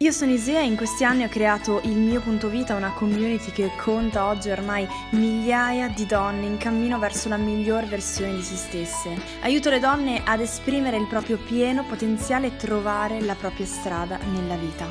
Io sono Isea e in questi anni ho creato il mio punto vita, una community che conta oggi ormai migliaia di donne in cammino verso la miglior versione di se stesse. Aiuto le donne ad esprimere il proprio pieno potenziale e trovare la propria strada nella vita.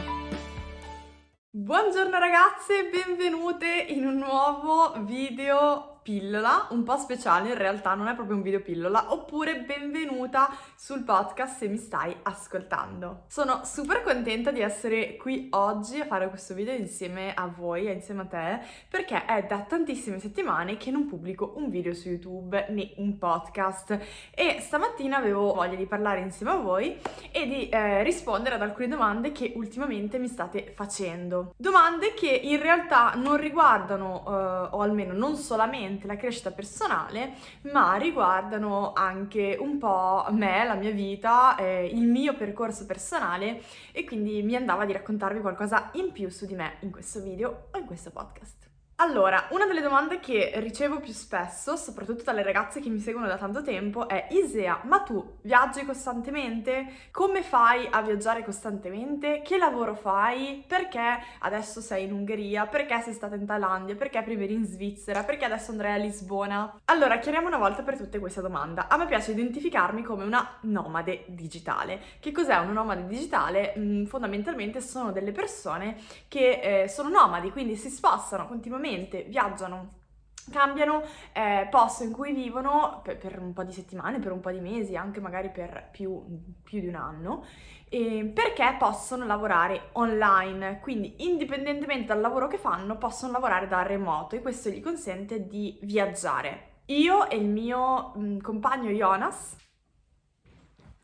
Buongiorno ragazze, benvenute in un nuovo video pillola, un po' speciale in realtà, non è proprio un video pillola, oppure benvenuta sul podcast se mi stai ascoltando. Sono super contenta di essere qui oggi a fare questo video insieme a voi, insieme a te, perché è da tantissime settimane che non pubblico un video su YouTube né un podcast e stamattina avevo voglia di parlare insieme a voi e di eh, rispondere ad alcune domande che ultimamente mi state facendo. Domande che in realtà non riguardano, eh, o almeno non solamente solamente la crescita personale, ma riguardano anche un po' me, la mia vita, eh, il mio percorso personale e quindi mi andava di raccontarvi qualcosa in più su di me in questo video o in questo podcast. Allora, una delle domande che ricevo più spesso, soprattutto dalle ragazze che mi seguono da tanto tempo, è Isea, ma tu viaggi costantemente? Come fai a viaggiare costantemente? Che lavoro fai? Perché adesso sei in Ungheria? Perché sei stata in Thailandia? Perché prima eri in Svizzera? Perché adesso andrai a Lisbona? Allora, chiariamo una volta per tutte questa domanda. A me piace identificarmi come una nomade digitale. Che cos'è una nomade digitale? Mm, fondamentalmente sono delle persone che eh, sono nomadi, quindi si spostano continuamente continuamente viaggiano cambiano eh, posto in cui vivono per, per, un po' di settimane, per un po' di mesi, anche magari per più, più di un anno, eh, perché possono lavorare online, quindi indipendentemente dal lavoro che fanno possono lavorare da remoto e questo gli consente di viaggiare. Io e il mio mh, mm, compagno Jonas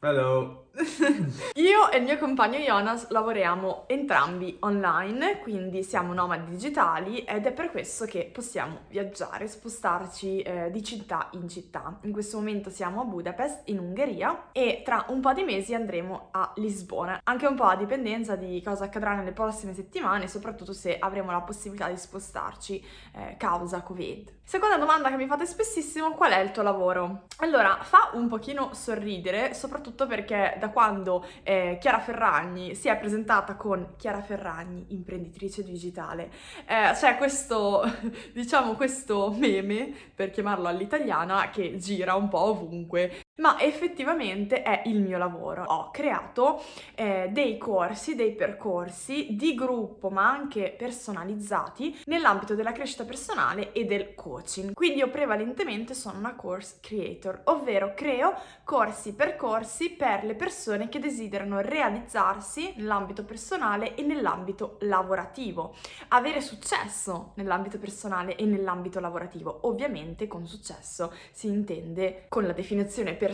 Hello. Io e il mio compagno Jonas lavoriamo entrambi online, quindi siamo nomadi digitali ed è per questo che possiamo viaggiare, spostarci eh, di città in città. In questo momento siamo a Budapest, in Ungheria, e tra un po' di mesi andremo a Lisbona. Anche un po' a dipendenza di cosa accadrà nelle prossime settimane, soprattutto se avremo la possibilità di spostarci eh, causa Covid. Seconda domanda che mi fate spessissimo, qual è il tuo lavoro? Allora, fa un pochino sorridere, soprattutto perché da quando eh, Chiara Ferragni si è presentata con Chiara Ferragni, imprenditrice digitale, eh, c'è questo, diciamo, questo meme, per chiamarlo all'italiana, che gira un po' ovunque ma effettivamente è il mio lavoro. Ho creato eh, dei corsi, dei percorsi di gruppo, ma anche personalizzati nell'ambito della crescita personale e del coaching. Quindi io prevalentemente sono una course creator, ovvero creo corsi, percorsi per le persone che desiderano realizzarsi nell'ambito personale e nell'ambito lavorativo, avere successo nell'ambito personale e nell'ambito lavorativo. Ovviamente con successo si intende con la definizione personale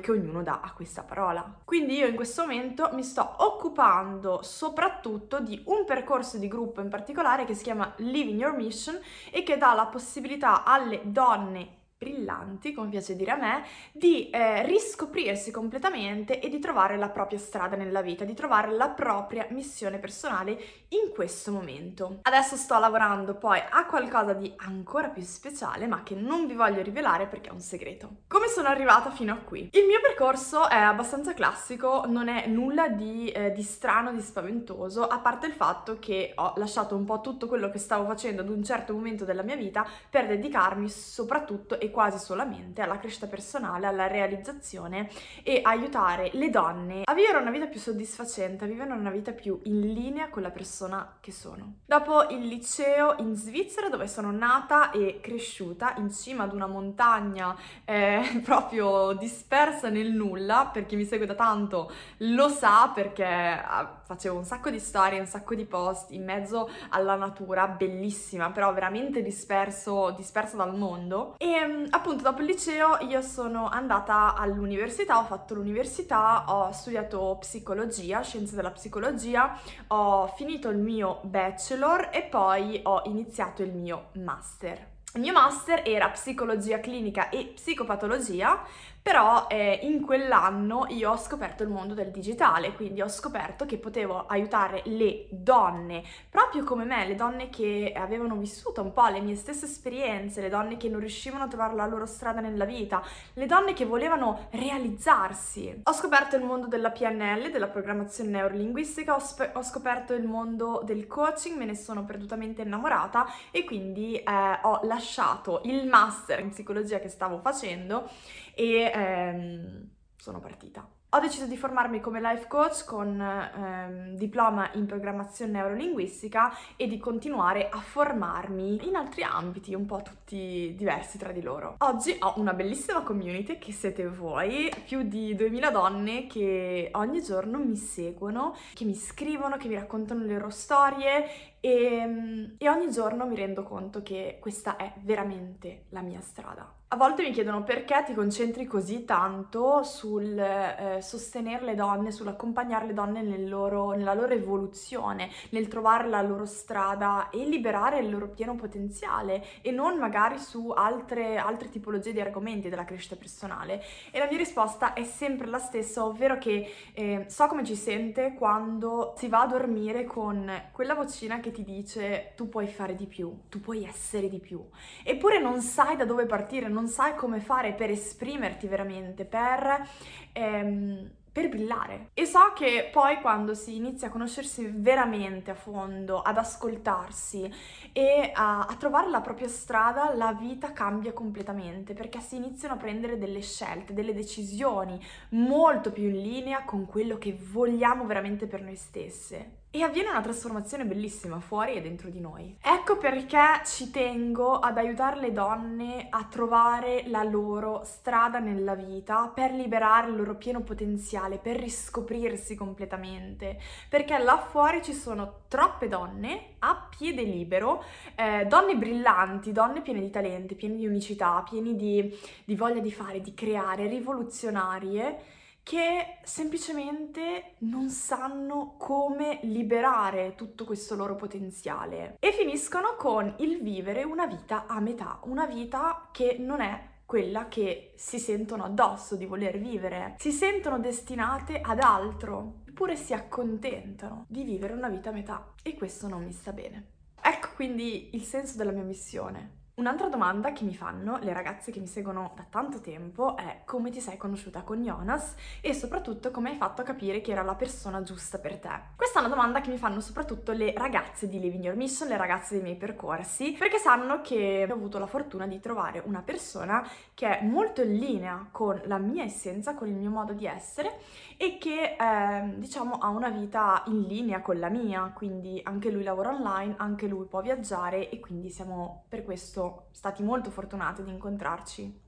che ognuno dà a questa parola. Quindi io in questo momento mi sto occupando soprattutto di un percorso di gruppo in particolare che si chiama Living Your Mission e che dà la possibilità alle donne brillanti, come piace dire a me, di eh, riscoprirsi completamente e di trovare la propria strada nella vita, di trovare la propria missione personale in questo momento. Adesso sto lavorando poi a qualcosa di ancora più speciale, ma che non vi voglio rivelare perché è un segreto. Come sono arrivata fino a qui? Il mio percorso è abbastanza classico, non è nulla di, eh, di strano, di spaventoso, a parte il fatto che ho lasciato un po' tutto quello che stavo facendo ad un certo momento della mia vita per dedicarmi soprattutto e quasi solamente alla crescita personale, alla realizzazione e aiutare le donne a vivere una vita più soddisfacente, a vivere una vita più in linea con la persona che sono. Dopo il liceo in Svizzera, dove sono nata e cresciuta in cima ad una montagna eh, proprio dispersa nel nulla, per chi mi segue da tanto lo sa perché ah, facevo un sacco di storie, un sacco di post in mezzo alla natura, bellissima, però veramente disperso, dispersa dal mondo. E mm, appunto dopo il liceo io sono andata all'università, ho fatto l'università, ho studiato psicologia, scienze della psicologia, ho finito il mio bachelor e poi ho iniziato il mio master. Il mio master era psicologia clinica e psicopatologia, Però eh, in quell'anno io ho scoperto il mondo del digitale, quindi ho scoperto che potevo aiutare le donne, proprio come me, le donne che avevano vissuto un po' le mie stesse esperienze, le donne che non riuscivano a trovare la loro strada nella vita, le donne che volevano realizzarsi. Ho scoperto il mondo della PNL, della programmazione neurolinguistica, ho, sp- ho scoperto il mondo del coaching, me ne sono perdutamente innamorata e quindi eh, ho lasciato il master in psicologia che stavo facendo e ehm, sono partita. Ho deciso di formarmi come life coach con ehm, diploma in programmazione neurolinguistica e di continuare a formarmi in altri ambiti, un po' tutti diversi tra di loro. Oggi ho una bellissima community che siete voi, più di 2000 donne che ogni giorno mi seguono, che mi scrivono, che mi raccontano le loro storie e, e ogni giorno mi rendo conto che questa è veramente la mia strada. A volte mi chiedono perché ti concentri così tanto sul eh, sostenere le donne, sull'accompagnare le donne nel loro, nella loro evoluzione, nel trovare la loro strada e liberare il loro pieno potenziale e non magari su altre, altre tipologie di argomenti della crescita personale. E la mia risposta è sempre la stessa, ovvero che eh, so come ci sente quando si va a dormire con quella vocina che ti dice tu puoi fare di più, tu puoi essere di più, eppure non sai da dove partire, non sai come fare per esprimerti veramente, per... Ehm, per brillare. E so che poi quando si inizia a conoscersi veramente a fondo, ad ascoltarsi e a, a, trovare la propria strada, la vita cambia completamente perché si iniziano a prendere delle scelte, delle decisioni molto più in linea con quello che vogliamo veramente per noi stesse e avviene una trasformazione bellissima fuori e dentro di noi. Ecco perché ci tengo ad aiutare le donne a trovare la loro strada nella vita per liberare il loro pieno potenziale, per riscoprirsi completamente, perché là fuori ci sono troppe donne a piede libero, eh, donne brillanti, donne piene di talenti, piene di unicità, piene di, di voglia di fare, di creare, rivoluzionarie che semplicemente non sanno come liberare tutto questo loro potenziale e finiscono con il vivere una vita a metà, una vita che non è quella che si sentono addosso di voler vivere, si sentono destinate ad altro, eppure si accontentano di vivere una vita a metà e questo non mi sta bene. Ecco quindi il senso della mia missione, Un'altra domanda che mi fanno le ragazze che mi seguono da tanto tempo è come ti sei conosciuta con Jonas e soprattutto come hai fatto a capire che era la persona giusta per te. Questa è una domanda che mi fanno soprattutto le ragazze di Living Your Mission, le ragazze dei miei percorsi, perché sanno che ho avuto la fortuna di trovare una persona che è molto in linea con la mia essenza, con il mio modo di essere e che eh, diciamo ha una vita in linea con la mia, quindi anche lui lavora online, anche lui può viaggiare e quindi siamo per questo stati molto fortunati di incontrarci.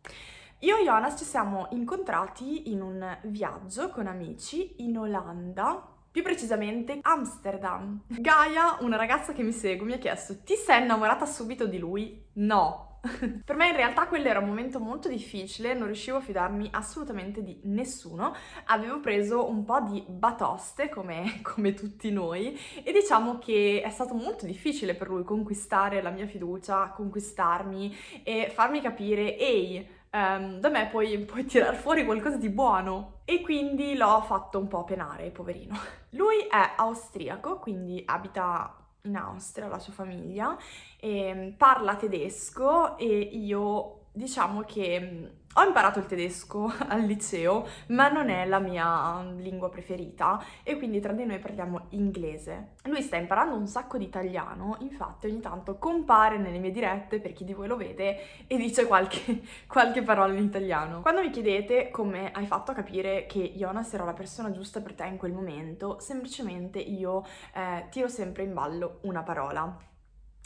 Io e Jonas ci siamo incontrati in un viaggio con amici in Olanda, più precisamente Amsterdam. Gaia, una ragazza che mi segue, mi ha chiesto: Ti sei innamorata subito di lui? No, per me in realtà quello era un momento molto difficile, non riuscivo a fidarmi assolutamente di nessuno, avevo preso un po' di batoste come, come tutti noi e diciamo che è stato molto difficile per lui conquistare la mia fiducia, conquistarmi e farmi capire, ehi, um, da me puoi, puoi tirar fuori qualcosa di buono. E quindi l'ho fatto un po' penare, poverino. Lui è austriaco, quindi abita in Austria, la sua famiglia, e parla tedesco e io diciamo che ho imparato il tedesco al liceo, ma non è la mia lingua preferita e quindi tra di noi parliamo inglese. Lui sta imparando un sacco di italiano, infatti ogni tanto compare nelle mie dirette, per chi di voi lo vede, e dice qualche, qualche parola in italiano. Quando mi chiedete come hai fatto a capire che Jonas era la persona giusta per te in quel momento, semplicemente io eh, tiro sempre in ballo una parola.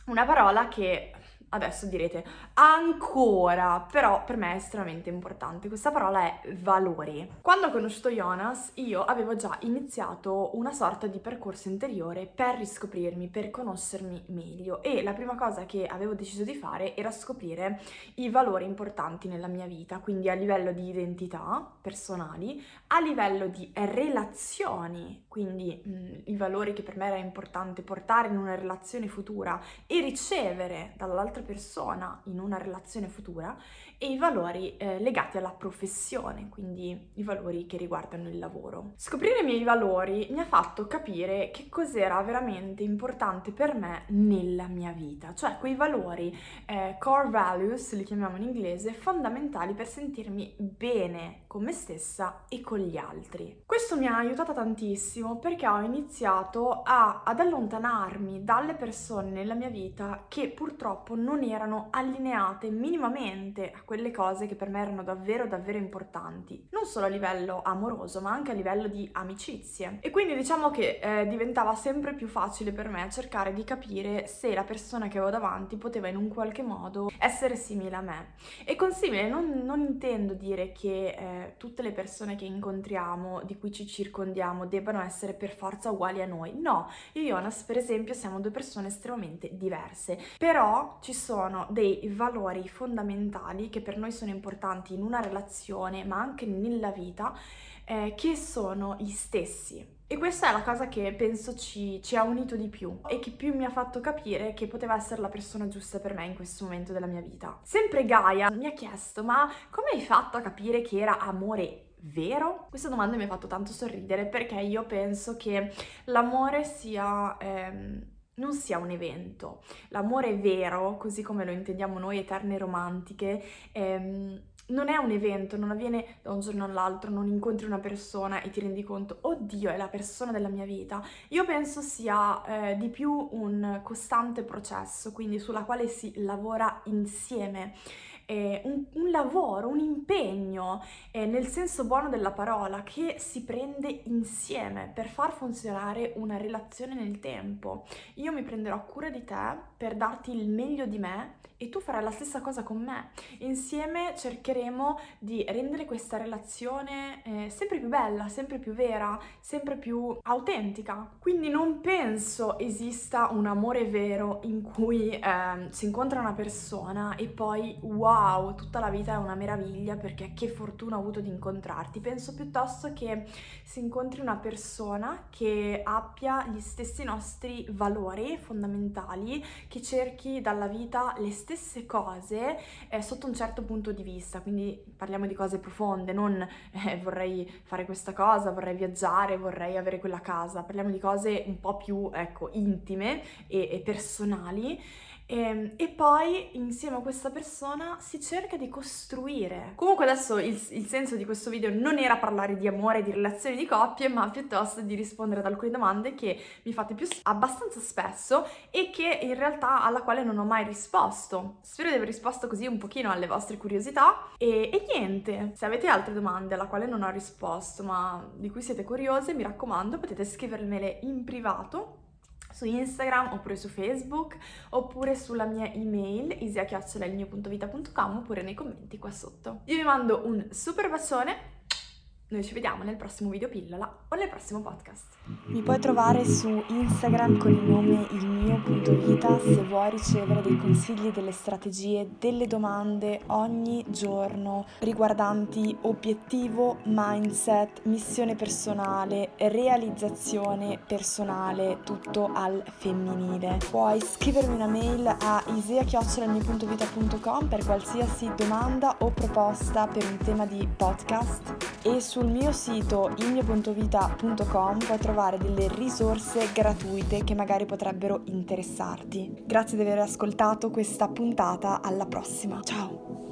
Una parola che adesso direte ancora, però per me è estremamente importante. Questa parola è valori. Quando ho conosciuto Jonas, io avevo già iniziato una sorta di percorso interiore per riscoprirmi, per conoscermi meglio e la prima cosa che avevo deciso di fare era scoprire i valori importanti nella mia vita, quindi a livello di identità personali, a livello di relazioni, quindi mh, i valori che per me era importante portare in una relazione futura e ricevere dall'altra dell'altra persona in una relazione futura e i valori eh, legati alla professione, quindi i valori che riguardano il lavoro. Scoprire i miei valori mi ha fatto capire che cos'era veramente importante per me nella mia vita, cioè quei valori eh, core values, li chiamiamo in inglese, fondamentali per sentirmi bene con me stessa e con gli altri. Questo mi ha aiutata tantissimo perché ho iniziato a, ad allontanarmi dalle persone nella mia vita che purtroppo non erano allineate minimamente a quelle cose che per me erano davvero davvero importanti, non solo a livello amoroso ma anche a livello di amicizie. E quindi diciamo che eh, diventava sempre più facile per me cercare di capire se la persona che avevo davanti poteva in un qualche modo essere simile a me. E con simile non, non intendo dire che eh, tutte le persone che incontriamo, di cui ci circondiamo, debbano essere per forza uguali a noi. No, io e Jonas per esempio siamo due persone estremamente diverse, però ci sono dei valori fondamentali che per noi sono importanti in una relazione, ma anche nella vita, eh, che sono gli stessi. E questa è la cosa che penso ci, ci, ha unito di più e che più mi ha fatto capire che poteva essere la persona giusta per me in questo momento della mia vita. Sempre Gaia mi ha chiesto, ma come hai fatto a capire che era amore vero? Questa domanda mi ha fatto tanto sorridere perché io penso che l'amore sia... Ehm, non sia un evento. L'amore vero, così come lo intendiamo noi eterne romantiche, ehm, non è un evento, non avviene da un giorno all'altro, non incontri una persona e ti rendi conto, oddio, è la persona della mia vita. Io penso sia eh, di più un costante processo, quindi sulla quale si lavora insieme un, un, lavoro, un impegno, eh, nel senso buono della parola, che si prende insieme per far funzionare una relazione nel tempo. Io mi prenderò cura di te per darti il meglio di me e tu farai la stessa cosa con me. Insieme cercheremo di rendere questa relazione eh, sempre più bella, sempre più vera, sempre più autentica. Quindi non penso esista un amore vero in cui eh, si incontra una persona e poi wow, tutta la vita è una meraviglia perché che fortuna ho avuto di incontrarti. Penso piuttosto che si incontri una persona che abbia gli stessi nostri valori fondamentali, che cerchi dalla vita le stesse cose eh, sotto un certo punto di vista, quindi parliamo di cose profonde, non eh, vorrei fare questa cosa, vorrei viaggiare, vorrei avere quella casa, parliamo di cose un po' più ecco, intime e, e personali e, ehm, e, poi insieme a questa persona si cerca di costruire. Comunque adesso il, il, senso di questo video non era parlare di amore, di relazioni di coppie, ma piuttosto di rispondere ad alcune domande che mi fate più abbastanza spesso e che in realtà alla quale non ho mai risposto. Spero di aver risposto così un pochino alle vostre curiosità e, e niente, se avete altre domande alla quale non ho risposto ma di cui siete curiose, mi raccomando potete scrivermele in privato su Instagram oppure su Facebook oppure sulla mia email isia.vita.com oppure nei commenti qua sotto. Io vi mando un super bacione noi ci vediamo nel prossimo video pillola o nel prossimo podcast. Mi puoi trovare su Instagram con il nome il mio punto vita se vuoi ricevere dei consigli, delle strategie, delle domande ogni giorno riguardanti obiettivo, mindset, missione personale, realizzazione personale, tutto al femminile. Puoi scrivermi una mail a isea.com per qualsiasi domanda o proposta per un tema di podcast e su sul mio sito ilmio.vita.com puoi trovare delle risorse gratuite che magari potrebbero interessarti. Grazie di aver ascoltato questa puntata, alla prossima. Ciao!